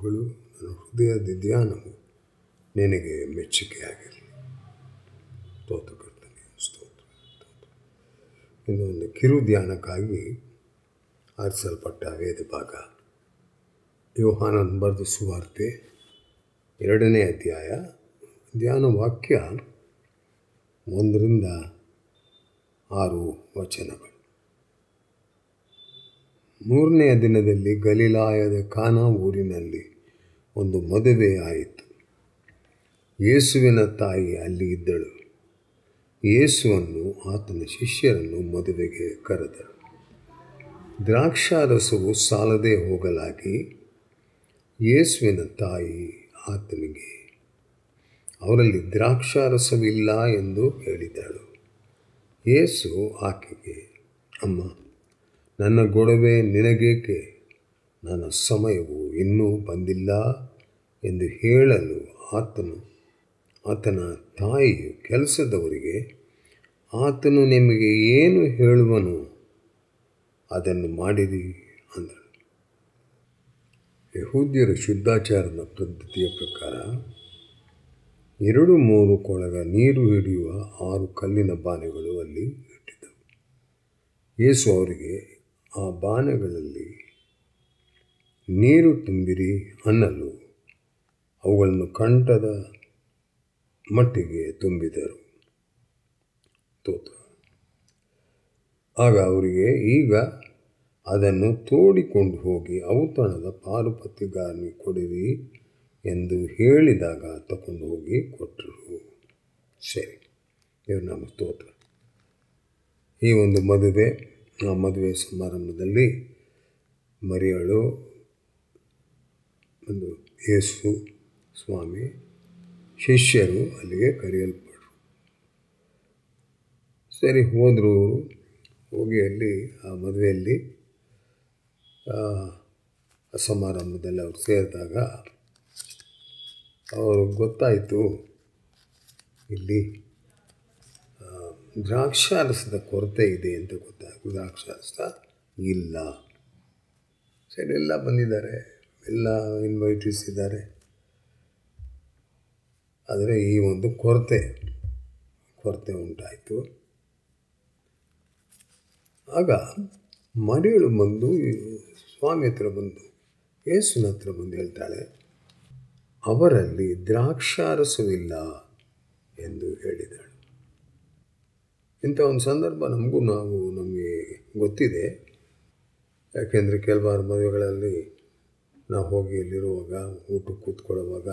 ಮಾತುಗಳು ನನ್ನ ಹೃದಯದ ಧ್ಯಾನವು ನಿನಗೆ ಮೆಚ್ಚುಗೆಯಾಗಿರಲಿ. ಸ್ತೋತ್ರ ಕರ್ತನೆ ಸ್ತೋತ್ರ ಸ್ತೋತ್ರ. ಇನ್ನು ಒಂದು ಕಿರು ಧ್ಯಾನಕ್ಕಾಗಿ ಆರಿಸಲ್ಪಟ್ಟ ವೇದ ಭಾಗ. ಯೋಹಾನನ್ ಬರೆದ ಸುವಾರ್ತೆ ಎರಡನೇ ಅಧ್ಯಾಯ. ಧ್ಯಾನ ವಾಕ್ಯ ಒಂದರಿಂದ ಆರು ವಚನಗಳು. ಮೂರನೆಯ ದಿನದಲ್ಲಿ ಗಲೀಲಾಯದ ಕಾನಾ ಊರಿನಲ್ಲಿ ಒಂದು ಮದುವೆ ಆಯಿತು. ಯೇಸುವಿನ ತಾಯಿ ಅಲ್ಲಿ ಇದ್ದಳು. ಯೇಸುವನ್ನು ಆತನ ಶಿಷ್ಯರನ್ನು ಮದುವೆಗೆ ಕರೆದರು. ದ್ರಾಕ್ಷಾರಸವು ಸಾಲದೆ ಹೋಗಲಾಗಿ ಯೇಸುವಿನ ತಾಯಿ ಆತನಿಗೆ, ಅವರಲ್ಲಿ ದ್ರಾಕ್ಷಾರಸವಿಲ್ಲ ಎಂದು ಹೇಳಿದಳು. ಯೇಸು ಆಕೆಗೆ, ಅಮ್ಮ ನನ್ನ ಗೊಡವೆ ನಿನಗೇಕೆ? ನನ್ನ ಸಮಯವು ಇನ್ನೂ ಬಂದಿಲ್ಲ ಎಂದು ಹೇಳಲು ಆತನು, ಆತನ ತಾಯಿಯು ಕೆಲಸದವರಿಗೆ, ಆತನು ನಿಮಗೆ ಏನು ಹೇಳುವನು ಅದನ್ನು ಮಾಡಿರಿ ಅಂದಳು. ಯಹೂದ್ಯರ ಶುದ್ಧಾಚಾರದ ಪದ್ಧತಿಯ ಪ್ರಕಾರ ಎರಡು ಮೂರು ಕೊಳಗ ನೀರು ಹಿಡಿಯುವ ಆರು ಕಲ್ಲಿನ ಬಾನೆಗಳು ಅಲ್ಲಿ ಇಟ್ಟಿದ್ದವು. ಯೇಸು ಅವರಿಗೆ ಆ ಬಾನಗಳಲ್ಲಿ ನೀರು ತುಂಬಿರಿ ಅನ್ನಲು ಅವುಗಳನ್ನು ಕಂಠದ ಮಟ್ಟಿಗೆ ತುಂಬಿದರು. ತೋತ. ಆಗ ಅವರಿಗೆ ಈಗ ಅದನ್ನು ತೋಡಿಕೊಂಡು ಹೋಗಿ ಔತಣದ ಪಾರುಪತಿಗಾರನಿಗೆ ಕೊಡಿರಿ ಎಂದು ಹೇಳಿದಾಗ ತಗೊಂಡು ಹೋಗಿ ಕೊಟ್ಟರು ಸರಿ. ಇವ್ರು ನಮ್ಮ ಸ್ತೋತ್ರ ಈ ಒಂದು ಮದುವೆ ಆ ಮದುವೆ ಸಮಾರಂಭದಲ್ಲಿ ಮರಿಯಳು, ಒಂದು ಯೇಸು ಸ್ವಾಮಿ, ಶಿಷ್ಯರು ಅಲ್ಲಿಗೆ ಕರೆಯಲ್ಪಡ್ರು ಸರಿ, ಹೋದರು ಹೋಗಿ ಅಲ್ಲಿ, ಆ ಮದುವೆಯಲ್ಲಿ ಆ ಸಮಾರಂಭದಲ್ಲಿ ಅವ್ರು ಸೇರಿದಾಗ ಅವ್ರಿಗೆ ಗೊತ್ತಾಯಿತು, ಇಲ್ಲಿ ದ್ರಾಕ್ಷಾರಸದ ಕೊರತೆ ಇದೆ ಅಂತ ಗೊತ್ತಾಗ ದ್ರಾಕ್ಷಾರಸ ಇಲ್ಲ. ಸರಿ, ಎಲ್ಲ ಬಂದಿದ್ದಾರೆ. ಎಲ್ಲ ಇನ್ವೈಟೀಸ್ ಇದ್ದಾರೆ. ಆದರೆ ಈ ಒಂದು ಕೊರತೆ ಕೊರತೆ ಉಂಟಾಯಿತು. ಆಗ ಮರಿಯಳು ಬಂದು, ಸ್ವಾಮಿ ಹತ್ರ ಬಂದು, ಯೇಸುನ ಹತ್ರ ಬಂದು ಹೇಳ್ತಾಳೆ, ಅವರಲ್ಲಿ ದ್ರಾಕ್ಷಾರಸವಿಲ್ಲ ಎಂದು ಹೇಳಿದಳು. ಇಂಥ ಒಂದು ಸಂದರ್ಭ ನಮಗೂ ನಾವು ನಮಗೆ ಗೊತ್ತಿದೆ. ಯಾಕೆಂದರೆ ಕೆಲವಾರು ಮದುವೆಗಳಲ್ಲಿ ನಾವು ಹೋಗಿ ಅಲ್ಲಿರುವಾಗ ಊಟಕ್ಕೆ ಕೂತ್ಕೊಳ್ಳುವಾಗ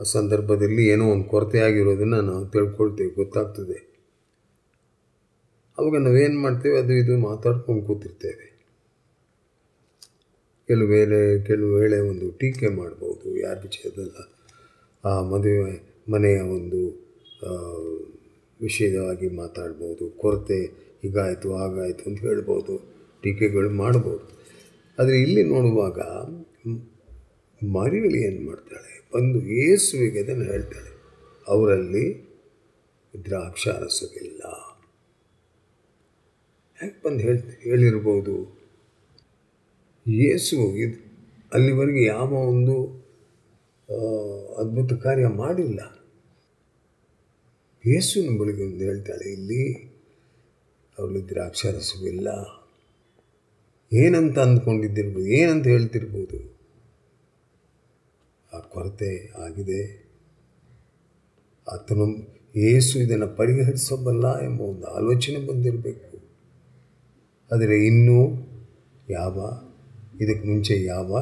ಆ ಸಂದರ್ಭದಲ್ಲಿ ಏನೋ ಒಂದು ಕೊರತೆ ಆಗಿರೋದನ್ನು ನಾವು ತಿಳ್ಕೊಳ್ತೇವೆ, ಗೊತ್ತಾಗ್ತದೆ. ಅವಾಗ ನಾವೇನು ಮಾಡ್ತೇವೆ, ಅದು ಇದು ಮಾತಾಡ್ಕೊಂಡು ಕೂತಿರ್ತೇವೆ. ಕೆಲವು ವೇಳೆ ಕೆಲವು ವೇಳೆ ಒಂದು ಟೀಕೆ ಮಾಡ್ಬೋದು, ಯಾರ ವಿಷಯದಲ್ಲ. ಆ ಮದುವೆ, ಮನೆಯ ಒಂದು ವಿಷಯವಾಗಿ ಮಾತಾಡ್ಬೋದು, ಕೊರತೆ ಹೀಗಾಯಿತು, ಹಾಗಾಯಿತು ಅಂತ ಹೇಳ್ಬೋದು, ಟೀಕೆಗಳು ಮಾಡ್ಬೋದು. ಆದರೆ ಇಲ್ಲಿ ನೋಡುವಾಗ ಮರಿಯಲಿ ಏನು ಮಾಡ್ತಾಳೆ? ಬಂದು ಯೇಸುವಿಗೆ ಅದನ್ನು ಹೇಳ್ತಾಳೆ. ಅವರಲ್ಲಿ ದ್ರಾಕ್ಷಾರಸವಿಲ್ಲ ಯಾಕೆ ಬಂದು ಹೇಳ್, ಹೇಳಿರ್ಬೋದು? ಯೇಸು ಇದು ಅಲ್ಲಿವರೆಗೆ ಯಾವ ಒಂದು ಅದ್ಭುತ ಕಾರ್ಯ ಮಾಡಿಲ್ಲ. ಯೇಸುವಿನ ಬಳಿಗೆ ಒಂದು ಹೇಳ್ತಾಳೆ, ಇಲ್ಲಿ ಅವಳು ದ್ರಾಕ್ಷಾರಸವಿಲ್ಲ ಏನಂತ ಅಂದ್ಕೊಂಡಿದ್ದಿರ್ಬೋದು, ಏನಂತ ಹೇಳ್ತಿರ್ಬೋದು. ಆ ಕೊರತೆ ಆಗಿದೆ. ಆತನು ಏಸು ಇದನ್ನು ಪರಿಹರಿಸಬಲ್ಲ ಎಂಬ ಒಂದು ಆಲೋಚನೆ ಬಂದಿರಬೇಕು. ಆದರೆ ಇನ್ನೂ ಯಾವ, ಇದಕ್ಕೆ ಮುಂಚೆ ಯಾವ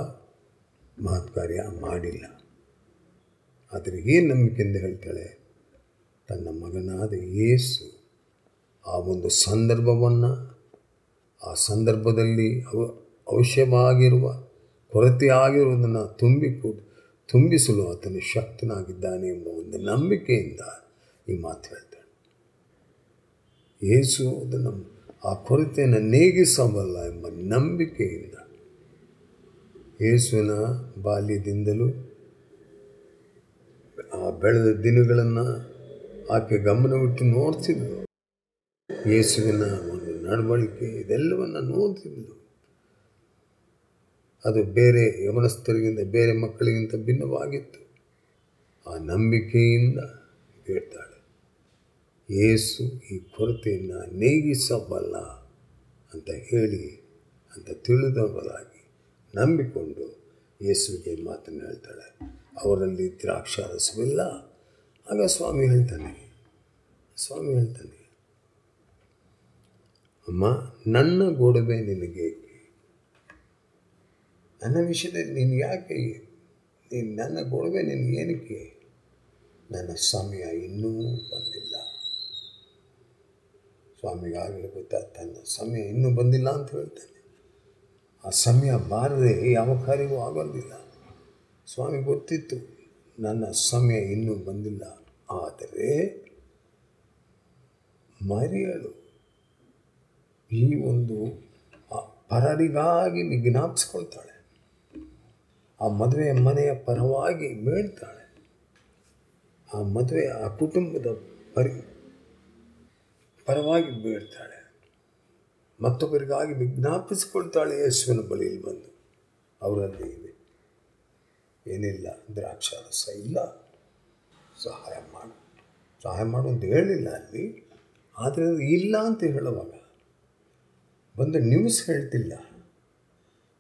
ಮಹತ್ಕಾರ್ಯ ಮಾಡಿಲ್ಲ. ಆದರೆ ಏನು ನಂಬಿಕೆಯಿಂದ ಹೇಳ್ತಾಳೆ ತನ್ನ ಮಗನಾದ ಯೇಸು ಆ ಒಂದು ಸಂದರ್ಭವನ್ನು, ಆ ಸಂದರ್ಭದಲ್ಲಿ ಅವ ಅವಶ್ಯವಾಗಿರುವ ಕೊರತೆ ಆಗಿರುವುದನ್ನು ತುಂಬಿ ತುಂಬಿಸಲು ಆತನು ಶಕ್ತನಾಗಿದ್ದಾನೆ ಎಂಬ ಒಂದು ನಂಬಿಕೆಯಿಂದ ಈ ಮಾತು ಹೇಳ್ತಾನೆ. ಯೇಸು ಅದನ್ನು ಆ ಕೊರತೆಯನ್ನು ನೇಗಿಸಬಲ್ಲ ಎಂಬ ನಂಬಿಕೆಯಿಂದ ಯೇಸುವಿನ ಬಾಲ್ಯದಿಂದಲೂ, ಆ ಬೆಳೆದ ದಿನಗಳನ್ನು ಆಕೆ ಗಮನವಿಟ್ಟು ನೋಡ್ತಿದ್ಳು ಯೇಸುವಿನ ಒಂದು ನಡವಳಿಕೆ ಇದೆಲ್ಲವನ್ನು ನೋಡ್ತಿದ್ಳು ಅದು ಬೇರೆ ಯವನಸ್ಥರಿಗಿಂತ, ಬೇರೆ ಮಕ್ಕಳಿಗಿಂತ ಭಿನ್ನವಾಗಿತ್ತು. ಆ ನಂಬಿಕೆಯಿಂದ ಹೇಳ್ತಾಳೆ, ಯೇಸು ಈ ಕೊರತೆಯನ್ನು ನೇಗಿಸಬಲ್ಲ ಅಂತ ಹೇಳಿ ಅಂತ ತಿಳಿದವರಾಗಿ ನಂಬಿಕೊಂಡು ಯೇಸುವಿಗೆ ಮಾತನ್ನು ಹೇಳ್ತಾಳೆ. ಅವರಲ್ಲಿ ದ್ರಾಕ್ಷಾರಸವಿಲ್ಲ. ಆಗ ಸ್ವಾಮಿ ಹೇಳ್ತಾನೆ. ಸ್ವಾಮಿ ಹೇಳ್ತಾನೆ, ಅಮ್ಮ, ನನ್ನ ಗೊಡವೆ ನಿನಗೆ, ನನ್ನ ವಿಷಯದಲ್ಲಿ ನೀನು ಯಾಕೆ, ನೀನು ನನ್ನ ಗೊಡವೆ ನಿನಗೇನಕ್ಕೆ ನನ್ನ ಸಮಯ ಇನ್ನೂ ಬಂದಿಲ್ಲ. ಸ್ವಾಮಿಗಾಗಲೇ ಗೊತ್ತಾ, ತನ್ನ ಸಮಯ ಇನ್ನೂ ಬಂದಿಲ್ಲ ಅಂತ ಹೇಳ್ತಾನೆ. ಆ ಸಮಯ ಬಾರದೆ ಯಾವ ಕಾರ್ಯವೂ ಆಗೋದಿಲ್ಲ. ಸ್ವಾಮಿ ಗೊತ್ತಿತ್ತು, ನನ್ನ ಸಮಯ ಇನ್ನೂ ಬಂದಿಲ್ಲ. ಆದರೆ ಮರಿಯಳು ಈ ಒಂದು ಪರರಿಗಾಗಿ ವಿಜ್ಞಾಪಿಸ್ಕೊಳ್ತಾಳೆ ಆ ಮದುವೆ ಮನೆಯ ಪರವಾಗಿ ಮೇಳ್ತಾಳೆ ಆ ಮದುವೆ ಆ ಕುಟುಂಬದ ಪರಿ, ಪರವಾಗಿ ಬೀಳ್ತಾಳೆ. ಮತ್ತೊಬ್ಬರಿಗಾಗಿ ವಿಜ್ಞಾಪಿಸಿಕೊಳ್ತಾಳೆ ಯೇಸುವಿನ ಬಳಿಯಲ್ಲಿ ಬಂದು. ಅವರಲ್ಲಿ ಏನಿಲ್ಲ, ದ್ರಾಕ್ಷಾರಸ ಇಲ್ಲ. ಸಹಾಯ ಮಾಡು. ಸಹಾಯ ಮಾಡು ಅಂತ ಹೇಳಿಲ್ಲ ಅಲ್ಲಿ. ಆದರೆ ಇಲ್ಲ ಅಂತ ಹೇಳುವಾಗ ಬಂದು ನ್ಯೂಸ್ ಹೇಳ್ತಿಲ್ಲ.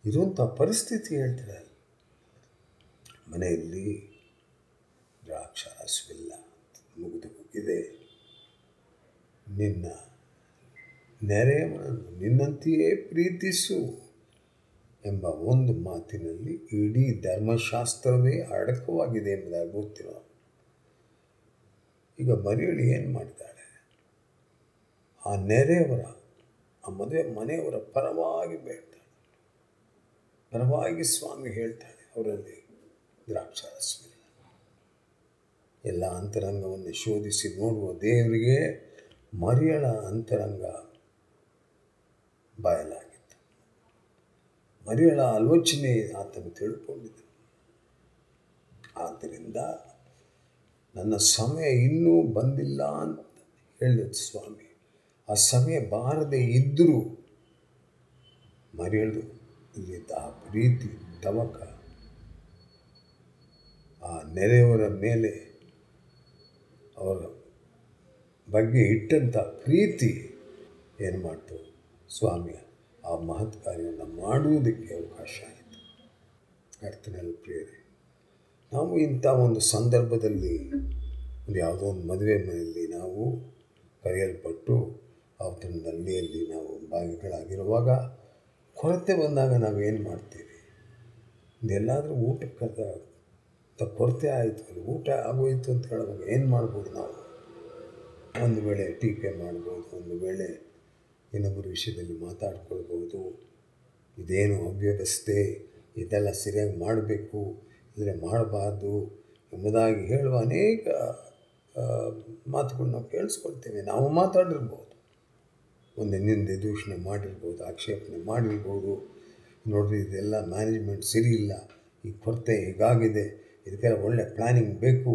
ಇರುವಂಥ ಪರಿಸ್ಥಿತಿ ಹೇಳ್ತಿಲ್ಲ ಮನೆಯಲ್ಲಿ ದ್ರಾಕ್ಷಾರಸವಿಲ್ಲ ಮುಗಿದು ಹೋಗಿದೆ. ನಿನ್ನ ನೆರೆಯವನನ್ನು ನಿನ್ನಂತೆಯೇ ಪ್ರೀತಿಸು ಎಂಬ ಒಂದು ಮಾತಿನಲ್ಲಿ ಇಡೀ ಧರ್ಮಶಾಸ್ತ್ರವೇ ಅಡಕವಾಗಿದೆ ಎಂಬುದಾಗಿ ಗೊತ್ತಿರೋ ಈಗ ಮರಿಯಳು ಏನು ಮಾಡಿದ್ದಾಳೆ? ಆ ನೆರೆಯವರ, ಆ ಮದುವೆ ಮನೆಯವರ ಪರವಾಗಿ ಬೇಡ್ತಾಳೆ. ಪರವಾಗಿ ಸ್ವಾಮಿ ಹೇಳ್ತಾಳೆ ಅವರಲ್ಲಿ ದ್ರಾಕ್ಷಾರಸ್ಮಿ ಎಲ್ಲ ಅಂತರಂಗವನ್ನು ಶೋಧಿಸಿ ನೋಡುವ ದೇವರಿಗೆ ಮರಿಯಳ ಅಂತರಂಗ ಬಯಲಾಗಿತ್ತು. ಮರಿಯಳ ಆಲೋಚನೆ ಆತನು ತಿಳ್ಕೊಂಡಿದ್ದ. ಆದ್ದರಿಂದ ನನ್ನ ಸಮಯ ಇನ್ನೂ ಬಂದಿಲ್ಲ ಅಂತ ಹೇಳಿದ ಸ್ವಾಮಿ. ಆ ಸಮಯ ಬಾರದೆ ಇದ್ದರೂ ಮರೆಯಲು ಇಲ್ಲಿದ್ದ ಆ ಪ್ರೀತಿ ತವಕ ಆ ನೆರೆಯವರ ಮೇಲೆ ಅವರ ಬಗ್ಗೆ ಇಟ್ಟಂಥ ಪ್ರೀತಿ ಏನು ಮಾಡ್ತು ಸ್ವಾಮಿ ಆ ಮಹತ್ ಕಾರ್ಯವನ್ನು ಮಾಡುವುದಕ್ಕೆ ಅವಕಾಶ ಆಯಿತು. ಕರ್ತನಲ್ಲಿ ಪ್ರೇರೆ ನಾವು ಇಂಥ ಒಂದು ಸಂದರ್ಭದಲ್ಲಿ ಒಂದು ಯಾವುದೋ ಒಂದು ಮದುವೆ ಮನೆಯಲ್ಲಿ ನಾವು ಕರೆಯಲ್ಪಟ್ಟು ಅವತ್ತಿನ ಹಳ್ಳಿಯಲ್ಲಿ ನಾವು ಭಾಗಿಗಳಾಗಿರುವಾಗ ಕೊರತೆ ಬಂದಾಗ ನಾವು ಏನು ಮಾಡ್ತೀವಿ? ಎಲ್ಲಾದರೂ ಊಟಕ್ಕೆ ಕರೆದಾಗ ಕೊರತೆ ಆಯಿತು ಊಟ ಆಗೋಯಿತು ಅಂತ ಹೇಳುವಾಗ ಏನು ಮಾಡ್ಬೋದು ನಾವು? ಒಂದು ವೇಳೆ ಟೀಕೆ ಮಾಡ್ಬೋದು, ಒಂದು ವೇಳೆ ಇನ್ನೊಬ್ಬರ ವಿಷಯದಲ್ಲಿ ಮಾತಾಡ್ಕೊಳ್ಬೋದು. ಇದೇನು ಅವ್ಯವಸ್ಥೆ? ಇದೆಲ್ಲ ಸರಿಯಾಗಿ ಮಾಡಬೇಕು, ಇದ್ರೆ ಮಾಡಬಾರ್ದು ಎಂಬುದಾಗಿ ಹೇಳುವ ಅನೇಕ ಮಾತುಗಳು ನಾವು ಕೇಳಿಸ್ಕೊಳ್ತೇವೆ. ನಾವು ಮಾತಾಡಿರ್ಬೋದು. ಒಂದು ನಿಂದೆ ದೂಷಣೆ ಮಾಡಿರ್ಬೋದು, ಆಕ್ಷೇಪಣೆ ಮಾಡಿರ್ಬೋದು. ನೋಡಿರಿ, ಇದೆಲ್ಲ ಮ್ಯಾನೇಜ್ಮೆಂಟ್ ಸರಿ ಇಲ್ಲ. ಈ ಕೊರತೆ ಹೀಗಾಗಿದೆ ಇದಕ್ಕೆಲ್ಲ ಒಳ್ಳೆ ಪ್ಲ್ಯಾನಿಂಗ್ ಬೇಕು.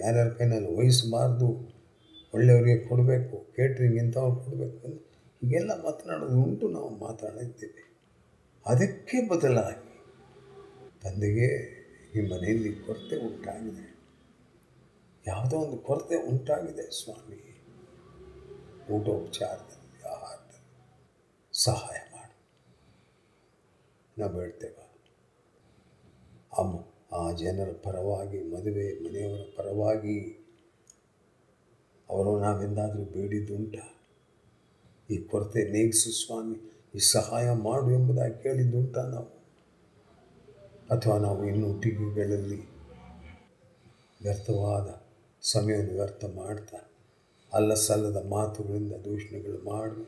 ಯಾರ್ಯಾರ ಕೈನಲ್ಲಿ ವಹಿಸಬಾರ್ದು ಒಳ್ಳೆಯವರಿಗೆ ಕೊಡಬೇಕು ಕೇಟ್ರಿಂಗ್ ಇಂಥವ್ರು ಕೊಡಬೇಕು ಅಂತ ಹೀಗೆಲ್ಲ ಮಾತನಾಡೋದು ಉಂಟು. ನಾವು ಮಾತಾಡಿದ್ದೇವೆ ಅದಕ್ಕೆ ಬದಲಾಗಿ ತಂದೆಗೆ ಈ ಮನೆಯಲ್ಲಿ ಕೊರತೆ ಉಂಟಾಗಿದೆ. ಯಾವುದೋ ಒಂದು ಕೊರತೆ ಉಂಟಾಗಿದೆ, ಸ್ವಾಮಿ. ಊಟೋಪಚಾರದಲ್ಲಿ ಆಹಾರದಲ್ಲಿ ಸಹಾಯ ಮಾಡು. ನಾವು ಹೇಳ್ತೇವೆ ಅಮ್ಮ, ಆ ಜನರ ಪರವಾಗಿ, ಮದುವೆ ಮನೆಯವರ ಪರವಾಗಿ ಅವರು ನಾವೆಂದಾದರೂ ಬೇಡಿದ್ದುಂಟ? ಈ ಕೊರತೆ ನೇಗಿಸು ಸ್ವಾಮಿ, ಈ ಸಹಾಯ ಮಾಡು ಎಂಬುದಾಗಿ ಕೇಳಿದ್ದುಂಟ ನಾವು. ಅಥವಾ ನಾವು ಇನ್ನೂ ಟಿವಿಗಳಲ್ಲಿ ವ್ಯರ್ಥವಾದ ಸಮಯವನ್ನು ವ್ಯರ್ಥ ಮಾಡ್ತಾ ಅಲ್ಲ ಸಲ್ಲದ ಮಾತುಗಳಿಂದ ದೂಷಣೆಗಳು ಮಾಡಿ,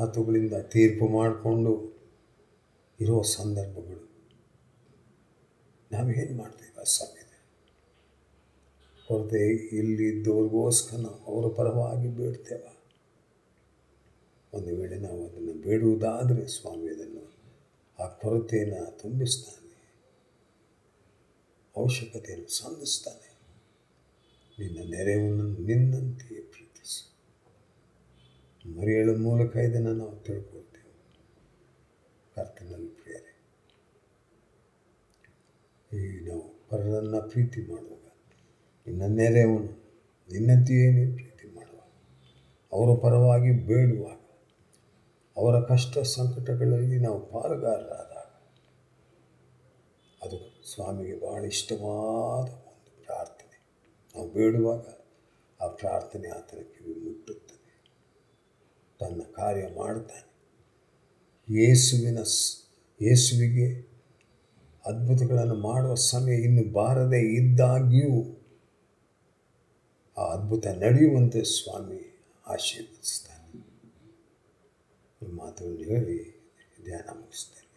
ಮಾತುಗಳಿಂದ ತೀರ್ಪು ಮಾಡಿಕೊಂಡು ಇರೋ ಸಂದರ್ಭಗಳು. ನಾವೇನು ಮಾಡ್ತೇವೆ ಆ ಸಮಯದಲ್ಲಿ? ಕೊರತೆ ಇಲ್ಲಿದ್ದವ್ರಿಗೋಸ್ಕರ ಅವರ ಪರವಾಗಿ ಬೇಡ್ತೇವ? ಒಂದು ವೇಳೆ ನಾವು ಅದನ್ನು ಬೇಡುವುದಾದರೆ ಸ್ವಾಮಿ ಅದನ್ನು ಆ ಕೊರತೆಯನ್ನು ತುಂಬಿಸ್ತಾನೆ, ಅವಶ್ಯಕತೆಯನ್ನು ಸಂಧಿಸ್ತಾನೆ. ನಿನ್ನ ನೆರೆಯನ್ನು ನಿನ್ನಂತೆಯೇ ಪ್ರೀತಿಸು. ಮರೆಯಲು ಮೂಲಕ ಇದನ್ನು ನಾವು ತಿಳ್ಕೊಳ್ತೇವೆ. ಕರ್ತನಲ್ಲಿ ಪ್ರೇರೆ ಈ ನಾವು ಪರರನ್ನು ಪ್ರೀತಿ ಮಾಡುವಾಗ, ನಿನ್ನ ನೆರೆಯವನು ನಿನ್ನಂತೆಯೇ ನೀನು ಪ್ರೀತಿ ಮಾಡುವಾಗ, ಅವರ ಪರವಾಗಿ ಬೇಡುವಾಗ, ಅವರ ಕಷ್ಟ ಸಂಕಟಗಳಲ್ಲಿ ನಾವು ಪಾಲುಗಾರರಾದಾಗ, ಅದು ಸ್ವಾಮಿಗೆ ಬಹಳ ಇಷ್ಟವಾದ ನಾವು ಬೇಡುವಾಗ ಆ ಪ್ರಾರ್ಥನೆ ಆತನ ಕಿವಿ ಮುಟ್ಟುತ್ತದೆ ತನ್ನ ಕಾರ್ಯ ಮಾಡ್ತಾನೆ. ಯೇಸುವಿನ ಯೇಸುವಿಗೆ ಅದ್ಭುತಗಳನ್ನು ಮಾಡುವ ಸಮಯ ಇನ್ನು ಬಾರದೇ ಇದ್ದಾಗ್ಯೂ ಆ ಅದ್ಭುತ ನಡೆಯುವಂತೆ ಸ್ವಾಮಿ ಆಶೀರ್ವದಿಸ್ತಾನೆ. ಈ ಮಾತುಗಳನ್ನು ಹೇಳಿ ಧ್ಯಾನ ಮುಗಿಸ್ತೇನೆ.